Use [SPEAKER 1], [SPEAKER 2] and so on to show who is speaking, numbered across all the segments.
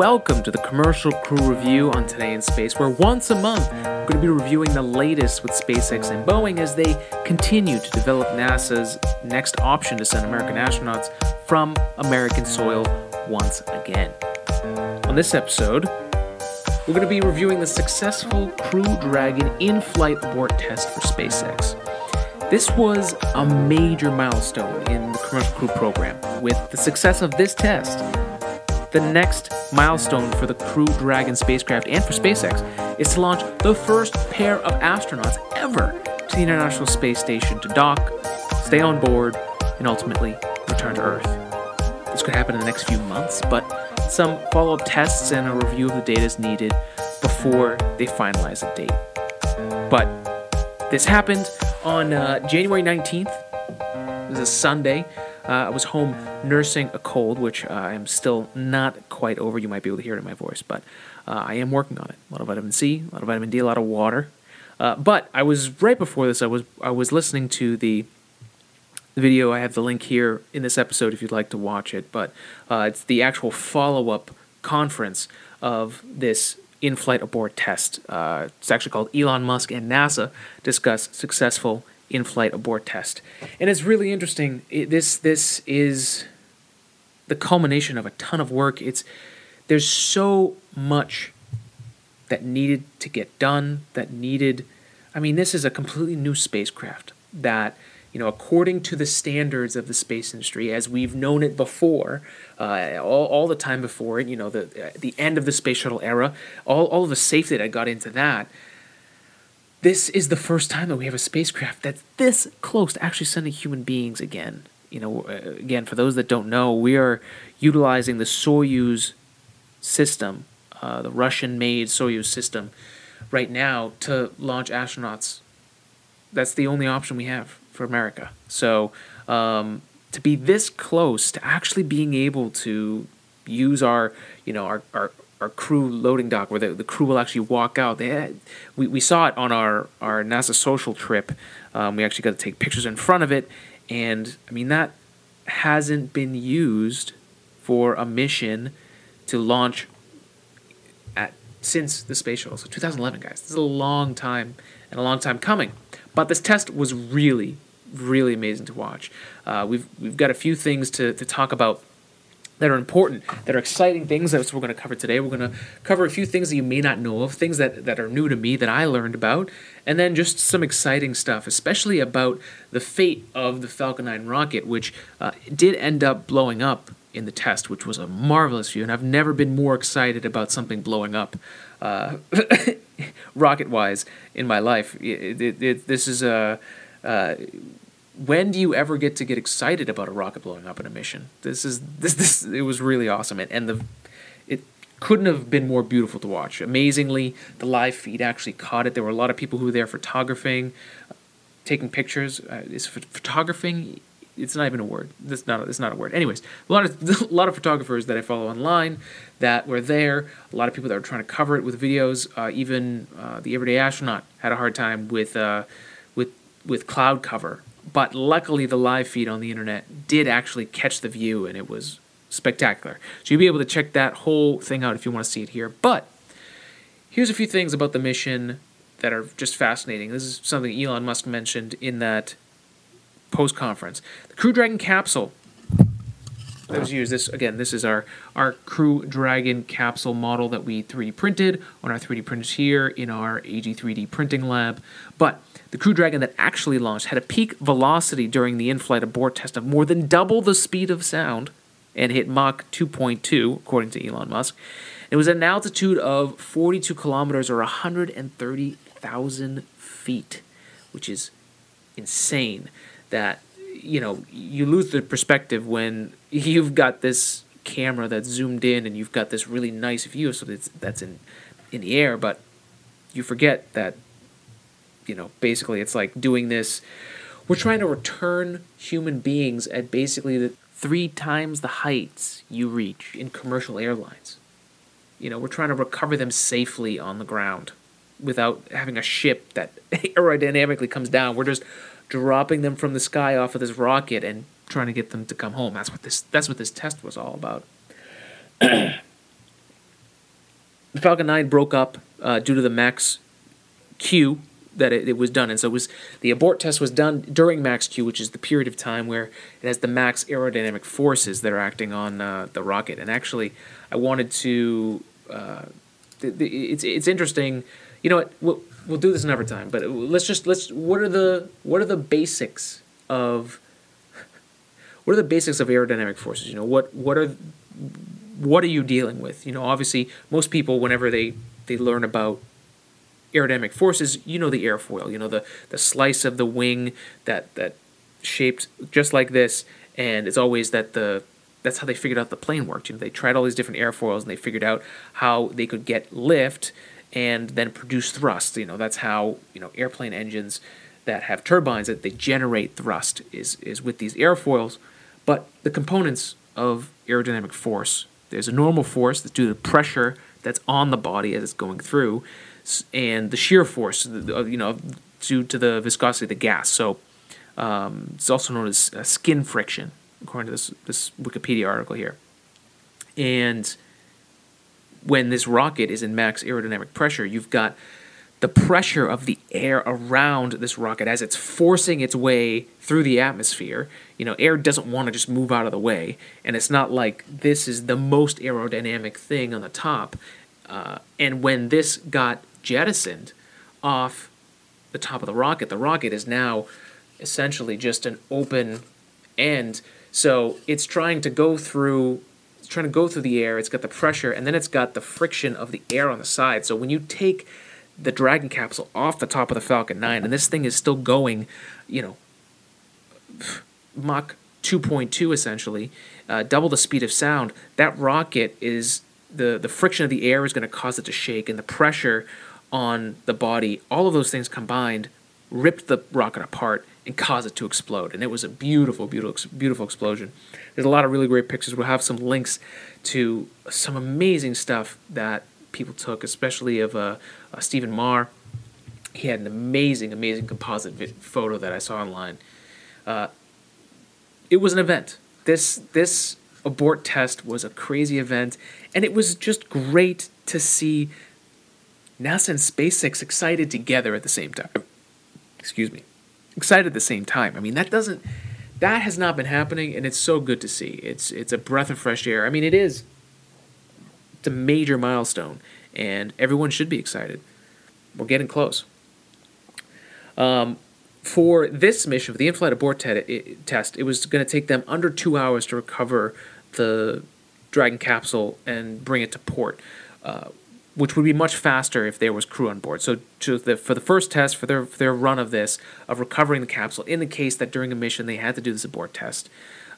[SPEAKER 1] Welcome to the Commercial Crew Review on Today in Space, where once a month we're going to be reviewing the latest with SpaceX and Boeing as they continue to develop NASA's next option to send American astronauts from American soil once again. On this episode, we're going to be reviewing the successful Crew Dragon in flight abort test for SpaceX. This was a major milestone in the Commercial Crew program. With the success of this test, the next milestone for the Crew Dragon spacecraft and for SpaceX is to launch the first pair of astronauts ever to the International Space Station to dock, stay on board, and ultimately return to Earth. This could happen in the next few months, but some follow up tests and a review of the data is needed before they finalize a date. But this happened on uh, January 19th. It was a Sunday. Uh, I was home nursing a cold, which uh, I'm still not quite over. You might be able to hear it in my voice, but uh, I am working on it. A lot of vitamin C, a lot of vitamin D, a lot of water. Uh, but I was right before this. I was I was listening to the video. I have the link here in this episode if you'd like to watch it. But uh, it's the actual follow up conference of this in flight abort test. Uh, it's actually called Elon Musk and NASA discuss successful in flight abort test. And it's really interesting. It, this, this is the culmination of a ton of work. It's There's so much that needed to get done, that needed. I mean, this is a completely new spacecraft that you know, according to the standards of the space industry, as we've known it before, uh, all, all the time before it, you know, the the end of the space shuttle era, all, all of the safety that got into that. This is the first time that we have a spacecraft that's this close to actually sending human beings again. You know, uh, again, for those that don't know, we are utilizing the Soyuz system, uh, the Russian-made Soyuz system, right now to launch astronauts. That's the only option we have for America. So um, to be this close to actually being able to use our, you know, our, our, our crew loading dock where the, the crew will actually walk out. They had, we, we saw it on our, our NASA social trip. Um, we actually got to take pictures in front of it. And I mean, that hasn't been used for a mission to launch at since the space shuttle. So 2011, guys. This is a long time and a long time coming. But this test was really, really amazing to watch. Uh, we've we've got a few things to, to talk about that are important, that are exciting things. That's what we're going to cover today. We're going to cover a few things that you may not know of, things that, that are new to me that I learned about, and then just some exciting stuff, especially about the fate of the Falcon 9 rocket, which uh, did end up blowing up in the test, which was a marvelous view. And I've never been more excited about something blowing up. Uh, rocket wise in my life. It, it, it, this is a. Uh, when do you ever get to get excited about a rocket blowing up in a mission? This is this this it was really awesome and, and the it couldn't have been more beautiful to watch. Amazingly, the live feed actually caught it. There were a lot of people who were there photographing, taking pictures. Uh, is photographing? It's not even a word. That's not. It's not a word. Anyways, a lot of a lot of photographers that I follow online that were there. A lot of people that were trying to cover it with videos. Uh, even uh, the Everyday Astronaut had a hard time with uh, with with cloud cover but luckily, the live feed on the internet did actually catch the view, and it was spectacular. So you'll be able to check that whole thing out if you want to see it here. But here's a few things about the mission that are just fascinating. This is something Elon Musk mentioned in that post conference. The Crew Dragon capsule that was used. This again, this is our our Crew Dragon capsule model that we 3D printed on our 3D printers here in our AG3D printing lab. But the Crew Dragon that actually launched had a peak velocity during the in-flight abort test of more than double the speed of sound and hit Mach 2.2, according to Elon Musk. It was at an altitude of 42 kilometers or 130,000 feet, which is insane. That you know you lose the perspective when you've got this camera that's zoomed in and you've got this really nice view, so that's that's in in the air, but you forget that you know, basically it's like doing this. We're trying to return human beings at basically the three times the heights you reach in commercial airlines. You know, we're trying to recover them safely on the ground without having a ship that aerodynamically comes down. We're just dropping them from the sky off of this rocket and trying to get them to come home. That's what this that's what this test was all about. the Falcon 9 broke up uh, due to the max Q that it, it, was done. And so was the abort test was done during max Q, which is the period of time where it has the max aerodynamic forces that are acting on uh, the rocket. And actually, I wanted to. Uh, the, the, it's it's interesting. You know what? We'll, we'll do this another time. But let's just let's. What are the what are the basics of what are the basics of aerodynamic forces? You know what what are what are you dealing with? You know, obviously, most people whenever they they learn about aerodynamic forces, you know the airfoil, you know the the slice of the wing that that shaped just like this, and it's always that the that's how they figured out the plane worked. You know, they tried all these different airfoils and they figured out how they could get lift and then produce thrust. You know, that's how you know airplane engines that have turbines that they generate thrust is is with these airfoils. But the components of aerodynamic force, there's a normal force that's due to pressure that's on the body as it's going through, and the shear force, you know, due to the viscosity of the gas. So um, it's also known as uh, skin friction, according to this this Wikipedia article here. And when this rocket is in max aerodynamic pressure, you've got the pressure of the air around this rocket as it's forcing its way through the atmosphere. You know, air doesn't want to just move out of the way, and it's not like this is the most aerodynamic thing on the top. Uh, and when this got jettisoned off the top of the rocket, the rocket is now essentially just an open end. So it's trying to go through it's trying to go through the air, it's got the pressure, and then it's got the friction of the air on the side. So when you take the Dragon capsule off the top of the Falcon 9, and this thing is still going, you know, Mach 2.2 essentially, uh, double the speed of sound, that rocket is the, the friction of the air is going to cause it to shake, and the pressure on the body, all of those things combined, ripped the rocket apart and caused it to explode. And it was a beautiful, beautiful, beautiful explosion. There's a lot of really great pictures. We'll have some links to some amazing stuff that people took, especially of uh, uh, Stephen Marr. He had an amazing, amazing composite vi- photo that I saw online. Uh, it was an event. This this abort test was a crazy event, and it was just great to see NASA and SpaceX excited together at the same time. Excuse me. Excited at the same time. I mean, that doesn't that has not been happening and it's so good to see. It's it's a breath of fresh air. I mean, it is it's a major milestone and everyone should be excited. We're getting close. Um, for this mission, for the in-flight abort te- test, it was going to take them under two hours to recover the Dragon capsule and bring it to port. Uh, which would be much faster if there was crew on board. So the, for the first test, for their, for their run of this, of recovering the capsule, in the case that during a mission they had to do this abort test,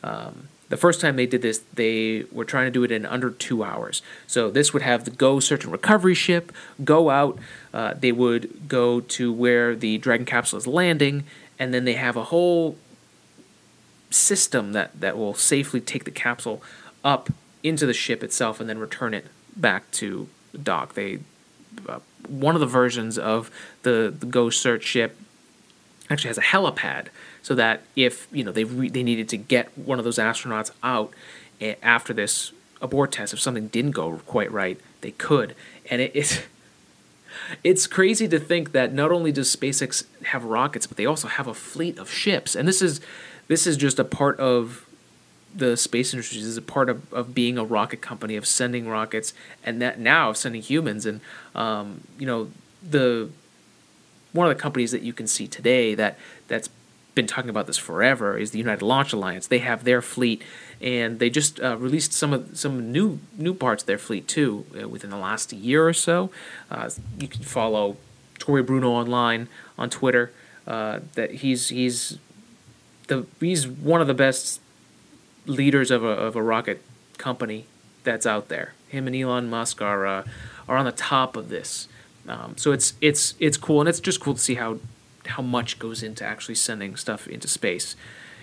[SPEAKER 1] um, the first time they did this, they were trying to do it in under two hours. So this would have the Go search and recovery ship go out. Uh, they would go to where the Dragon capsule is landing, and then they have a whole system that, that will safely take the capsule up into the ship itself and then return it back to dock. They uh, one of the versions of the the Go Search ship actually has a helipad, so that if you know they re- they needed to get one of those astronauts out eh, after this abort test, if something didn't go quite right, they could. And it, it's it's crazy to think that not only does SpaceX have rockets, but they also have a fleet of ships, and this is this is just a part of the space industry is a part of, of being a rocket company of sending rockets and that now sending humans and um, you know the one of the companies that you can see today that that's been talking about this forever is the United Launch Alliance. They have their fleet, and they just uh, released some of some new new parts of their fleet too uh, within the last year or so. Uh, you can follow Tory Bruno online on Twitter. Uh, that he's he's the he's one of the best leaders of a, of a rocket company that's out there. Him and Elon Musk are uh, are on the top of this. Um, so it's it's it's cool, and it's just cool to see how how much goes into actually sending stuff into space.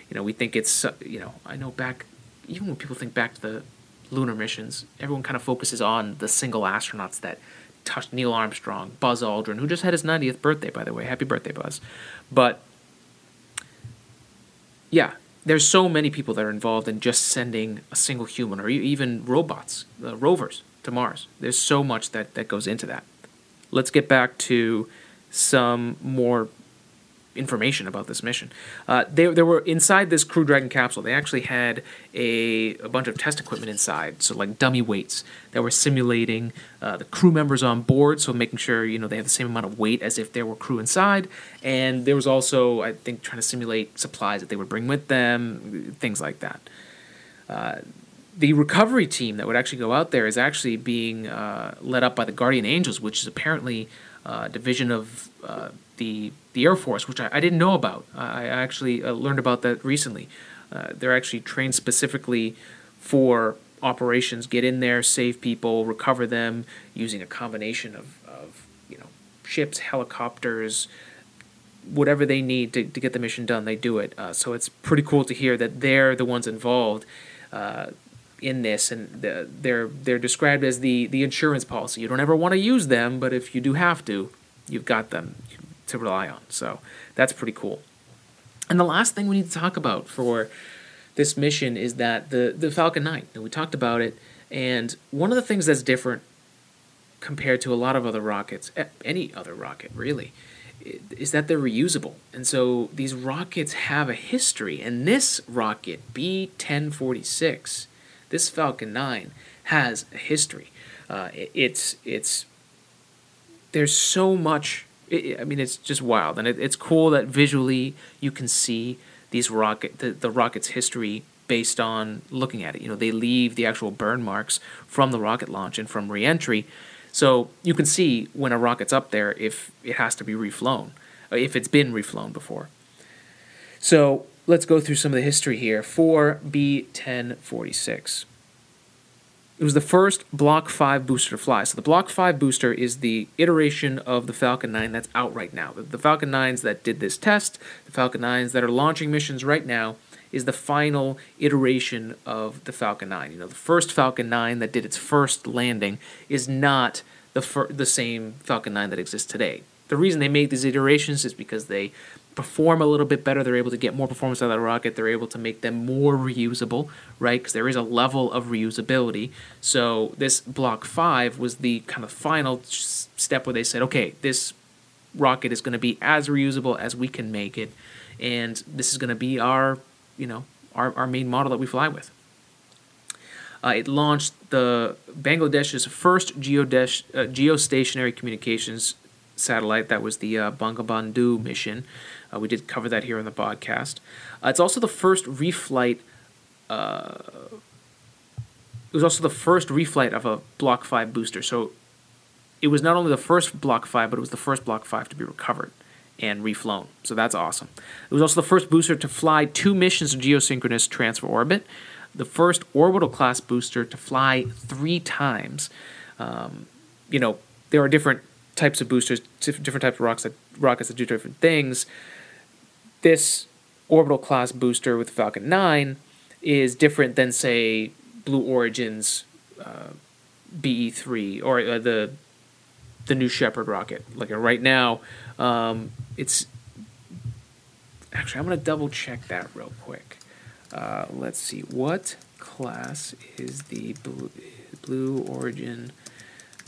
[SPEAKER 1] You know, we think it's uh, you know I know back even when people think back to the lunar missions, everyone kind of focuses on the single astronauts that touched Neil Armstrong, Buzz Aldrin, who just had his 90th birthday, by the way. Happy birthday, Buzz. But yeah, there's so many people that are involved in just sending a single human or even robots, uh, rovers, to Mars. There's so much that, that goes into that. Let's get back to some more information about this mission. Uh, they, they were inside this Crew Dragon capsule. They actually had a, a bunch of test equipment inside, so like dummy weights that were simulating uh, the crew members on board, so making sure you know they have the same amount of weight as if there were crew inside. And there was also, I think, trying to simulate supplies that they would bring with them, things like that. Uh, the recovery team that would actually go out there is actually being uh, led up by the Guardian Angels, which is apparently division of uh, the the Air Force, which I, I didn't know about. I, I actually uh, learned about that recently. Uh, they're actually trained specifically for operations. Get in there, save people, recover them using a combination of, of you know ships, helicopters, whatever they need to, to get the mission done. They do it. Uh, so it's pretty cool to hear that they're the ones involved uh, in this, and the, they're they're described as the the insurance policy. You don't ever want to use them, but if you do have to, you've got them to rely on. So that's pretty cool. And the last thing we need to talk about for this mission is that the the Falcon 9, and we talked about it, and one of the things that's different compared to a lot of other rockets, any other rocket really, is that they're reusable. And so these rockets have a history, and this rocket, B 1046, this Falcon 9, has a history. Uh, it's it's there's so much it, I mean, it's just wild, and it, it's cool that visually you can see these rocket the, the rocket's history based on looking at it. You know, they leave the actual burn marks from the rocket launch and from reentry, so you can see when a rocket's up there if it has to be reflown, if it's been reflown before. So let's go through some of the history here 4B1046. It was the first Block 5 booster to fly. So the Block 5 booster is the iteration of the Falcon 9 that's out right now. The, Falcon 9s that did this test, the Falcon 9s that are launching missions right now, is the final iteration of the Falcon 9. You know, the first Falcon 9 that did its first landing is not the fir- the same Falcon 9 that exists today. The reason they make these iterations is because they perform a little bit better. They're able to get more performance out of the rocket. They're able to make them more reusable, right? Because there is a level of reusability. So this Block 5 was the kind of final step where they said, okay, this rocket is going to be as reusable as we can make it. And this is going to be our, you know, our, our main model that we fly with. Uh, it launched the Bangladesh's first geodesh, uh, geostationary communications satellite. That was the uh, Bangabandhu mission. Uh, we did cover that here on the podcast. Uh, it's also the first reflight. Uh, it was also the first reflight of a Block 5 booster. So it was not only the first Block 5, but it was the first Block 5 to be recovered and reflown. So that's awesome. It was also the first booster to fly two missions of geosynchronous transfer orbit, the first orbital class booster to fly three times. Um, you know, there are different types of boosters, different types of rockets that, rockets that do different things this orbital class booster with Falcon 9 is different than, say, Blue Origin's uh, BE3 or uh, the the New Shepard rocket. Like uh, right now, um, it's actually I'm gonna double check that real quick. Uh, let's see what class is the Blue, Blue Origin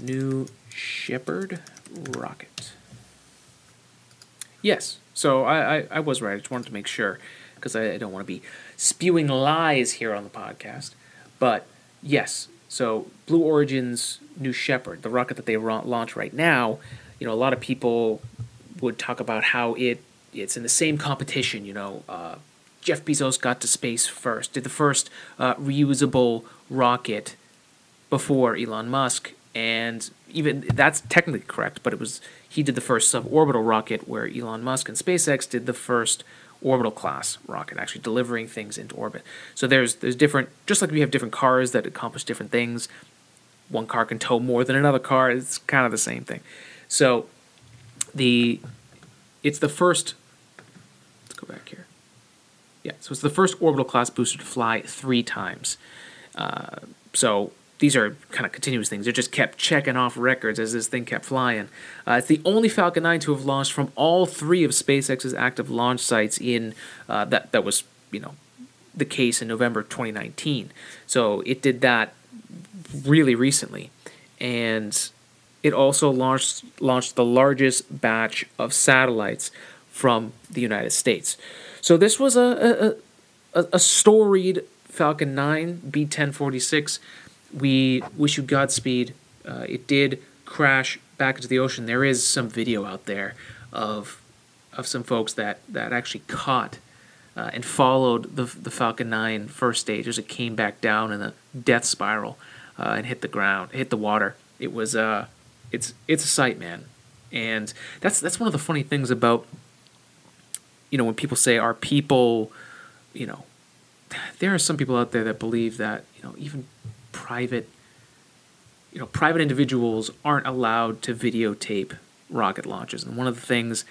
[SPEAKER 1] New Shepard rocket. Yes, so I, I, I was right. I just wanted to make sure because I, I don't want to be spewing lies here on the podcast. But yes, so Blue Origin's New Shepard, the rocket that they launch right now, you know, a lot of people would talk about how it it's in the same competition. You know, uh, Jeff Bezos got to space first, did the first uh, reusable rocket before Elon Musk, and even that's technically correct, but it was he did the first suborbital rocket, where Elon Musk and SpaceX did the first orbital class rocket, actually delivering things into orbit. So there's there's different, just like we have different cars that accomplish different things. One car can tow more than another car. It's kind of the same thing. So the it's the first. Let's go back here. Yeah, so it's the first orbital class booster to fly three times. Uh, so these are kind of continuous things. They just kept checking off records as this thing kept flying. Uh, it's the only Falcon 9 to have launched from all three of SpaceX's active launch sites in uh, that that was you know the case in November 2019. So it did that really recently. and it also launched launched the largest batch of satellites from the United States. So this was a a, a, a storied Falcon 9 B1046. We wish you Godspeed. Uh, it did crash back into the ocean. There is some video out there of of some folks that that actually caught uh, and followed the the Falcon 9 first stage as it came back down in a death spiral uh, and hit the ground, hit the water. It was uh, it's it's a sight, man, and that's that's one of the funny things about you know when people say our people, you know, there are some people out there that believe that you know even private you know private individuals aren't allowed to videotape rocket launches and one of the things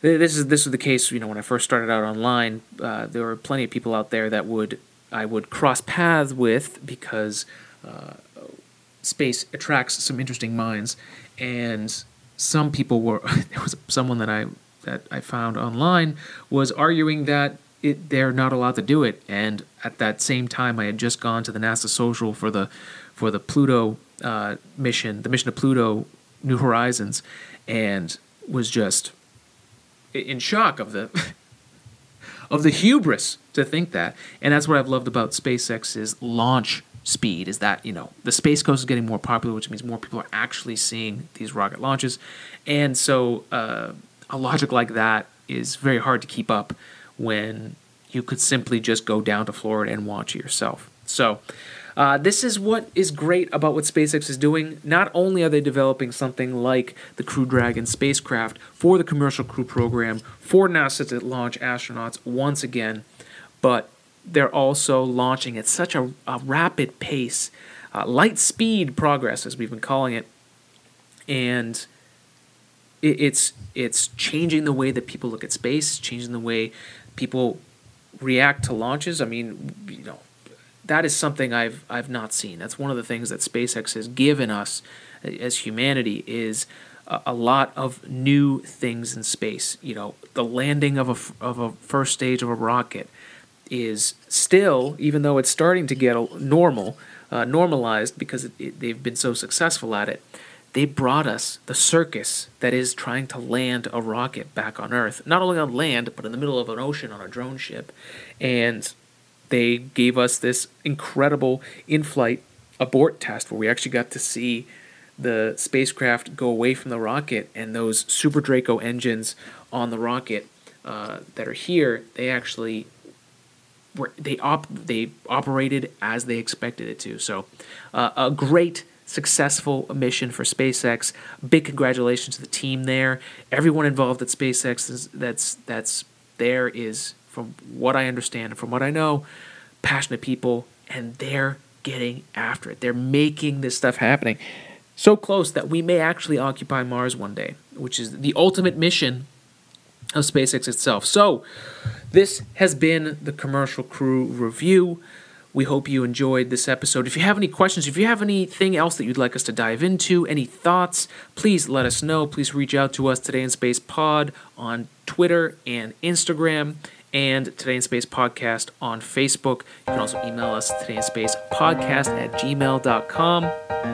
[SPEAKER 1] this is this was the case you know when I first started out online uh, there were plenty of people out there that would I would cross paths with because uh, space attracts some interesting minds. And some people were there was someone that I that I found online was arguing that it, they're not allowed to do it. And at that same time, I had just gone to the NASA social for the for the Pluto uh, mission, the mission to Pluto, New Horizons, and was just in shock of the of the hubris to think that. And that's what I've loved about SpaceX's launch speed is that you know the space coast is getting more popular, which means more people are actually seeing these rocket launches, and so uh, a logic like that is very hard to keep up when you could simply just go down to Florida and watch it yourself. So, uh, this is what is great about what SpaceX is doing. Not only are they developing something like the Crew Dragon spacecraft for the commercial crew program for NASA to launch astronauts once again, but they're also launching at such a, a rapid pace, uh, light speed progress, as we've been calling it, and it, it's it's changing the way that people look at space, changing the way people react to launches. I mean, you know, that is something I've I've not seen. That's one of the things that SpaceX has given us as humanity is a, a lot of new things in space. You know, the landing of a of a first stage of a rocket is still, even though it's starting to get normal, uh, normalized because it, it, they've been so successful at it they brought us the circus that is trying to land a rocket back on Earth. Not only on land, but in the middle of an ocean on a drone ship. And they gave us this incredible in flight abort test where we actually got to see the spacecraft go away from the rocket and those Super Draco engines on the rocket uh, that are here, they actually were they op they operated as they expected it to. So uh, a great successful mission for SpaceX. Big congratulations to the team there. Everyone involved at SpaceX is, that's that's there is, from what I understand, and from what I know, passionate people, and they're getting after it. They're making this stuff happening. So close that we may actually occupy Mars one day, which is the ultimate mission of SpaceX itself. So, this has been the Commercial Crew Review. We hope you enjoyed this episode. If you have any questions, if you have anything else that you'd like us to dive into, any thoughts, please let us know. Please reach out to us Today in Space Pod on Twitter and Instagram and Today in Space Podcast on Facebook. You can also email us Today in Space Podcast at gmail.com.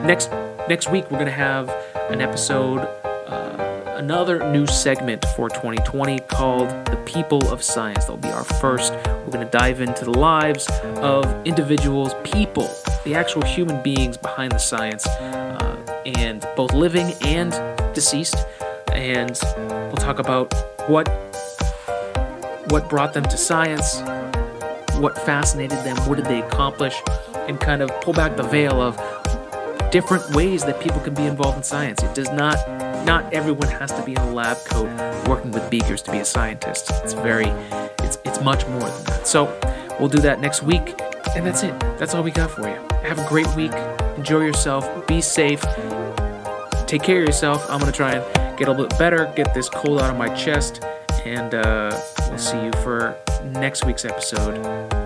[SPEAKER 1] Next next week we're gonna have an episode another new segment for 2020 called The People of Science. That'll be our first. We're going to dive into the lives of individuals, people, the actual human beings behind the science, uh, and both living and deceased. And we'll talk about what what brought them to science, what fascinated them, what did they accomplish, and kind of pull back the veil of different ways that people can be involved in science. It does not not everyone has to be in a lab coat working with beakers to be a scientist. It's very, it's, it's much more than that. So we'll do that next week. And that's it. That's all we got for you. Have a great week. Enjoy yourself. Be safe. Take care of yourself. I'm going to try and get a little bit better, get this cold out of my chest. And uh, we'll see you for next week's episode